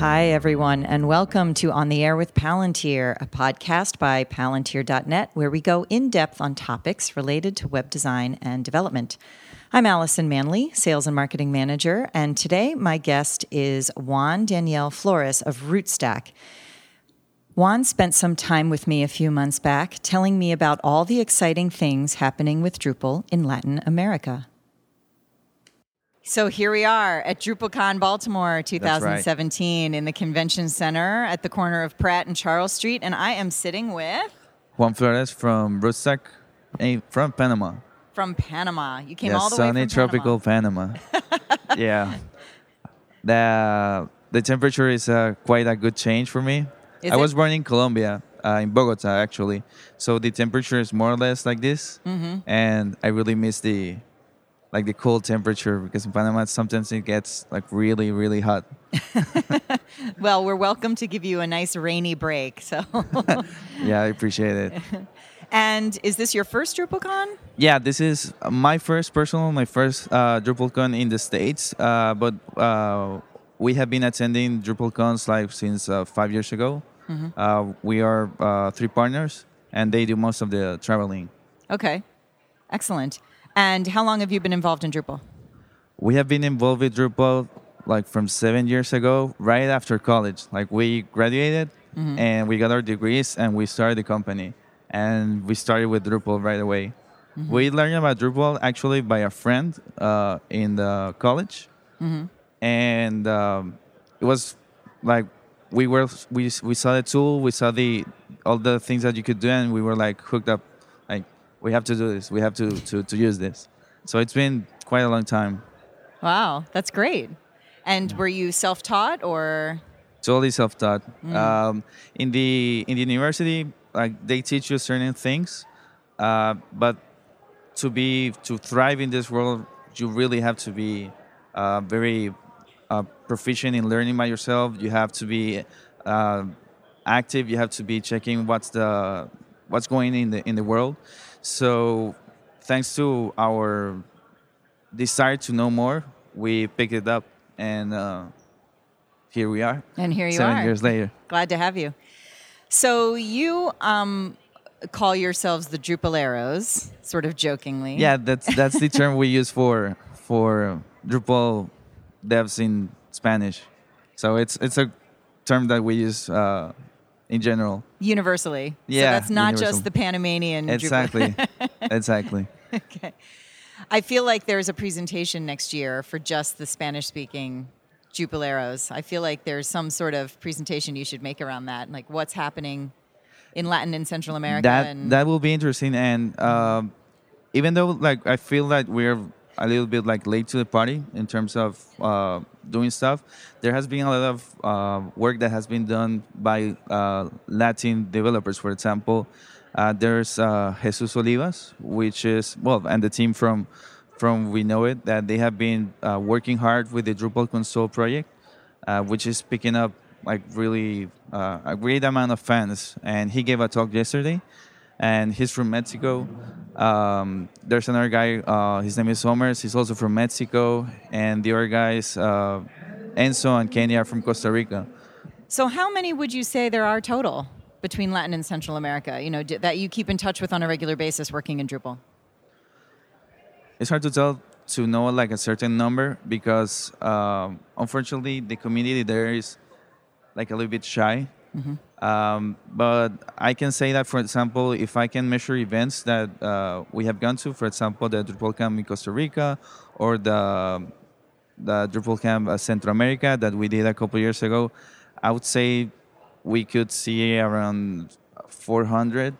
Hi, everyone, and welcome to On the Air with Palantir, a podcast by Palantir.net, where we go in depth on topics related to web design and development. I'm Allison Manley, Sales and Marketing Manager, and today my guest is Juan Daniel Flores of RootStack. Juan spent some time with me a few months back telling me about all the exciting things happening with Drupal in Latin America. So here we are at DrupalCon Baltimore 2017 right. in the Convention Center at the corner of Pratt and Charles Street, and I am sitting with Juan Flores from RootStack, from Panama. From Panama, you came yeah, all the way from sunny tropical Panama. yeah, the the temperature is uh, quite a good change for me. Is I it? was born in Colombia, uh, in Bogota actually, so the temperature is more or less like this, mm-hmm. and I really miss the like the cool temperature because in Panama sometimes it gets like really really hot. well, we're welcome to give you a nice rainy break. So yeah, I appreciate it. And is this your first DrupalCon? Yeah, this is my first personal, my first uh, DrupalCon in the states. Uh, but uh, we have been attending DrupalCons like since uh, five years ago. Mm-hmm. Uh, we are uh, three partners, and they do most of the traveling. Okay, excellent. And how long have you been involved in Drupal? We have been involved with Drupal like from seven years ago, right after college. Like we graduated mm-hmm. and we got our degrees and we started the company. And we started with Drupal right away. Mm-hmm. We learned about Drupal actually by a friend uh, in the college. Mm-hmm. And um, it was like we were we, we saw the tool, we saw the all the things that you could do, and we were like hooked up we have to do this. We have to, to, to use this. So it's been quite a long time. Wow, that's great. And were you self-taught or? Totally self-taught. Mm. Um, in the in the university, like they teach you certain things, uh, but to be to thrive in this world, you really have to be uh, very uh, proficient in learning by yourself. You have to be uh, active. You have to be checking what's the what's going in the in the world. So, thanks to our desire to know more, we picked it up, and uh, here we are. And here you seven are. Seven years later. Glad to have you. So you um, call yourselves the Drupaleros, sort of jokingly. Yeah, that's that's the term we use for for Drupal devs in Spanish. So it's it's a term that we use uh, in general. Universally. Yeah. So that's not universal. just the Panamanian. Exactly. exactly. Okay. I feel like there's a presentation next year for just the Spanish speaking Drupaleros. I feel like there's some sort of presentation you should make around that, like what's happening in Latin and Central America. That and that will be interesting, and uh, even though like I feel that we're a little bit like late to the party in terms of uh, doing stuff. There has been a lot of uh, work that has been done by uh, Latin developers. For example, uh, there's uh, Jesus Olivas, which is well, and the team from from We Know It that they have been working hard with the Drupal console project, which is picking up like really a great amount of fans. And he gave a talk yesterday and he's from Mexico. Um, there's another guy, uh, his name is Somers. He's also from Mexico, and the other guys, uh, Enzo and Kenny, are from Costa Rica. So, how many would you say there are total between Latin and Central America? You know, that you keep in touch with on a regular basis, working in Drupal. It's hard to tell to know like a certain number because um, unfortunately the community there is like a little bit shy. Mm-hmm. Um, but I can say that, for example, if I can measure events that uh, we have gone to, for example, the Drupal Camp in Costa Rica or the the Drupal Camp uh, Central America that we did a couple years ago, I would say we could see around 400.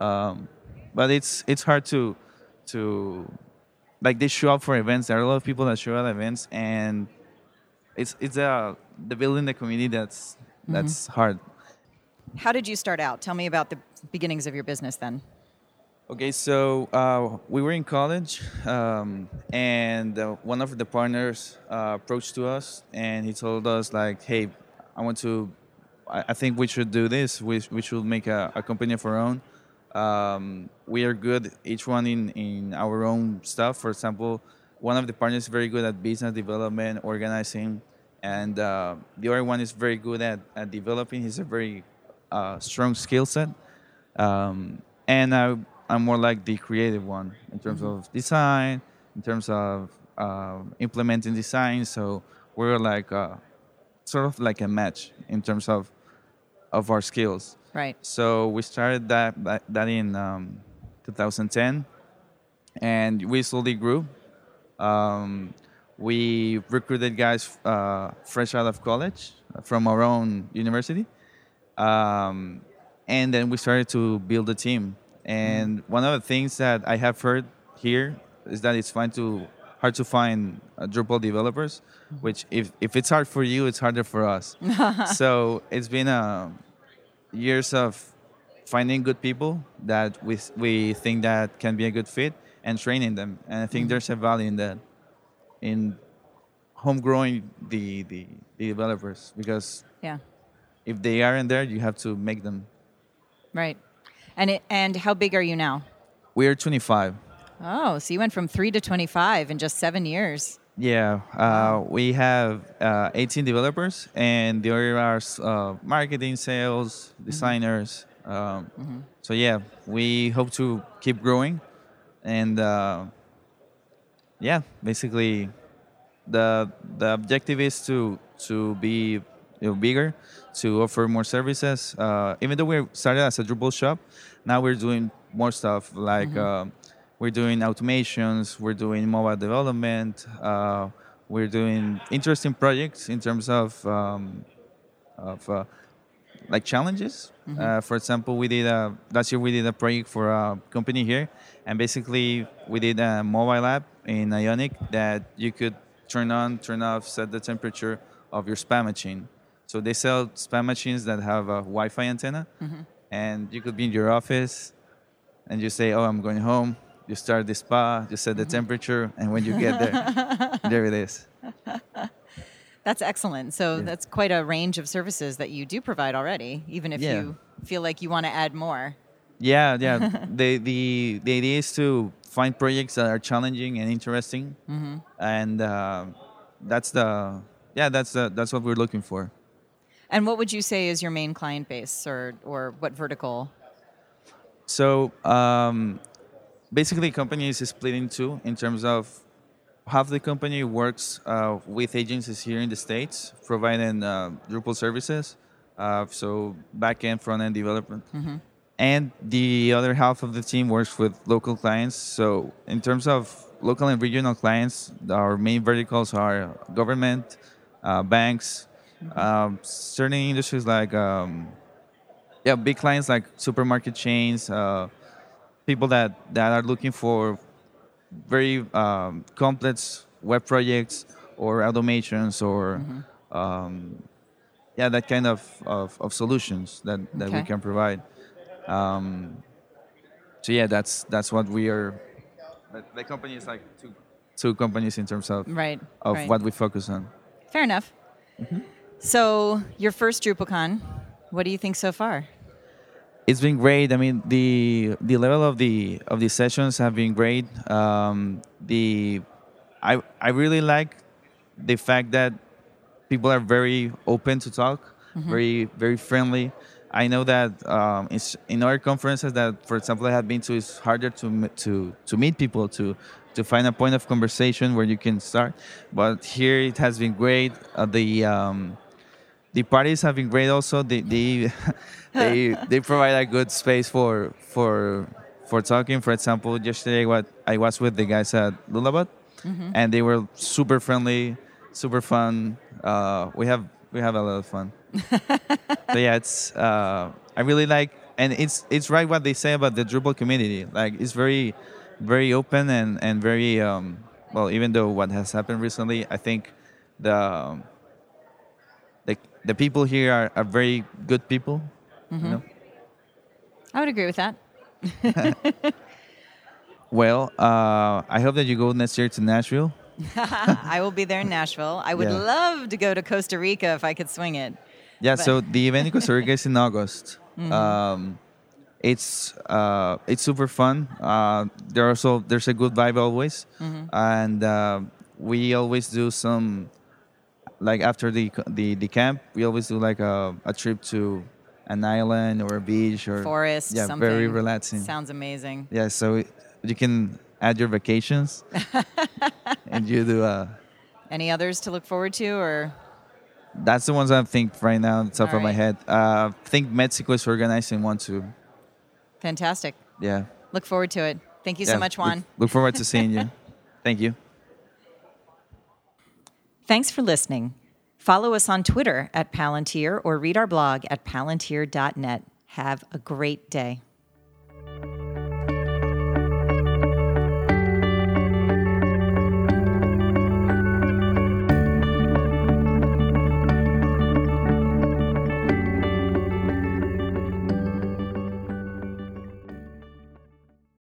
Um, but it's it's hard to to like they show up for events. There are a lot of people that show up at events, and it's it's uh, the building the community that's that's mm-hmm. hard. How did you start out? Tell me about the beginnings of your business then. Okay, so uh, we were in college, um, and uh, one of the partners uh, approached to us, and he told us like, "Hey, I want to. I, I think we should do this. We, we should make a, a company of our own. Um, we are good, each one in in our own stuff. For example, one of the partners is very good at business development, organizing, and uh, the other one is very good at, at developing. He's a very uh, strong skill set, um, and I, I'm more like the creative one in terms of design, in terms of uh, implementing design. So we're like uh, sort of like a match in terms of of our skills. Right. So we started that that, that in um, 2010, and we slowly grew. Um, we recruited guys uh, fresh out of college from our own university, um, and then we started to build a team. And one of the things that I have heard here is that it's fine to hard to find uh, Drupal developers, which if, if it's hard for you, it's harder for us. so it's been uh, years of finding good people that we, we think that can be a good fit and training them. And I think there's a value in that, in homegrowing the, the, the developers because Yeah. If they aren't there, you have to make them. Right. And it, and how big are you now? We are 25. Oh, so you went from three to twenty-five in just seven years. Yeah, uh, we have uh, 18 developers, and there are uh, marketing, sales, designers. Um, So yeah, we hope to keep growing, and uh, yeah, basically, the the objective is to to be you know, bigger, to offer more services. Uh, even though we started as a Drupal shop, now we're doing more stuff like. um we're doing automations, we're doing mobile development, uh, we're doing interesting projects in terms of um, of uh, like challenges. Uh, for example, we did a, last year we did a project for a company here, and basically we did a mobile app in Ionic that you could turn on, turn off, set the temperature of your spam machine. So they sell spam machines that have a Wi-Fi antenna, mm-hmm. and you could be in your office, and you say, "Oh, I'm going home." You start the spa, you set the mm-hmm. temperature, and when you get there, there it is. That's excellent. So that's quite a range of services that you do provide already, even if Yeah. you feel like you want to add more. Yeah, yeah. the the the idea is to find projects that are challenging and interesting, mm-hmm. and uh, that's the yeah that's the that's what we're looking for. And what would you say is your main client base, or or what vertical? So um, basically, company is split in two in terms of half the company works uh, with agencies here in the states, providing uh, Drupal services, uh, so back end, front end development. And the other half of the team works with local clients. So in terms of local and regional clients, our main verticals are government, uh, banks, um, certain industries like um, yeah, big clients like supermarket chains, uh, people that, that are looking for very um, complex web projects or automations or um, yeah, that kind of, of, of solutions that, that we can provide. Um, so yeah, that's that's what we are. The, the company is like two two companies in terms of Right. of right. what we focus on. Fair enough. Mm-hmm. So your first DrupalCon, what do you think so far? It's been great. I mean, the the level of the of the sessions have been great. Um, the I I really like the fact that people are very open to talk, very very friendly. I know that um, it's in other conferences that, for example, I have been to, it's harder to to to meet people to to find a point of conversation where you can start. But here it has been great. Uh, the um, the parties have been great also. They they they, they provide a good space for for for talking. For example yesterday what i was with the guys at Lullabot and they were super friendly super fun. Uh, we have we have a lot of fun. So yeah it's uh, i really like and it's it's right what they say about the drupal community. Like it's very very open and and very um, well even though what has happened recently i think the um, the, the people here are, are very good people. You know? I would agree with that. Well, uh, I hope that you go next year to Nashville. I will be there in Nashville. I would Yeah. love to go to Costa Rica if I could swing it. Yeah, But- so the event in Costa Rica is in August. Um, it's uh, it's super fun. Uh, there also there's a good vibe always, and uh, we always do some like after the the the camp, we always do like a, a trip to an island or a beach or Forest, Yeah, something. very relaxing. Sounds amazing. yeah, so you can add your vacations, and you do. Uh, Any others to look forward to, or that's the ones I think right now on the top All of my head. Uh, I think Mexico is organizing one too. fantastic? Yeah. Look forward to it. Thank you so Yeah, much, look- Juan. Look, forward to seeing you. Thank you. Thanks for listening. Follow us on Twitter at Palantir or read our blog at palantir.net. Have a great day.